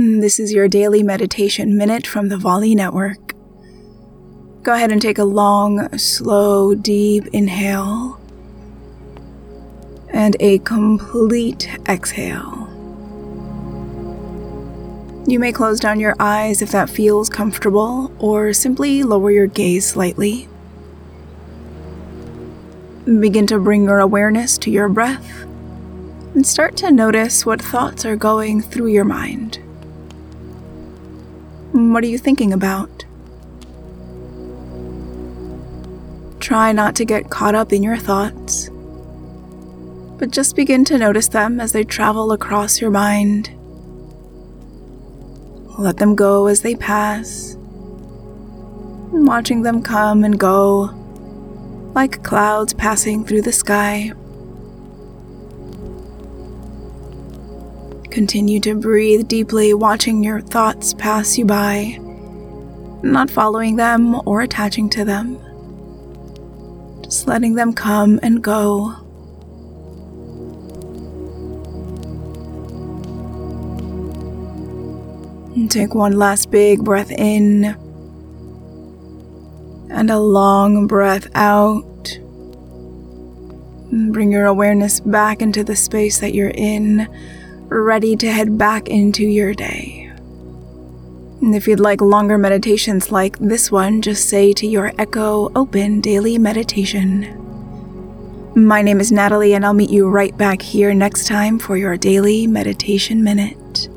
Mm, this is your daily meditation minute from the Volley Network. Go ahead and take a long, slow, deep inhale and a complete exhale. You may close down your eyes if that feels comfortable, or simply lower your gaze slightly. Begin to bring your awareness to your breath and start to notice what thoughts are going through your mind. What are you thinking about? Try not to get caught up in your thoughts, but just begin to notice them as they travel across your mind. Let them go as they pass, watching them come and go like clouds passing through the sky. Continue to breathe deeply, watching your thoughts pass you by, not following them or attaching to them. Just letting them come and go. And take one last big breath in and a long breath out. And Bring your awareness back into the space that you're in ready to head back into your day. And if you'd like longer meditations like this one, just say to your Echo Open Daily Meditation. My name is Natalie, and I'll meet you right back here next time for your Daily Meditation Minute.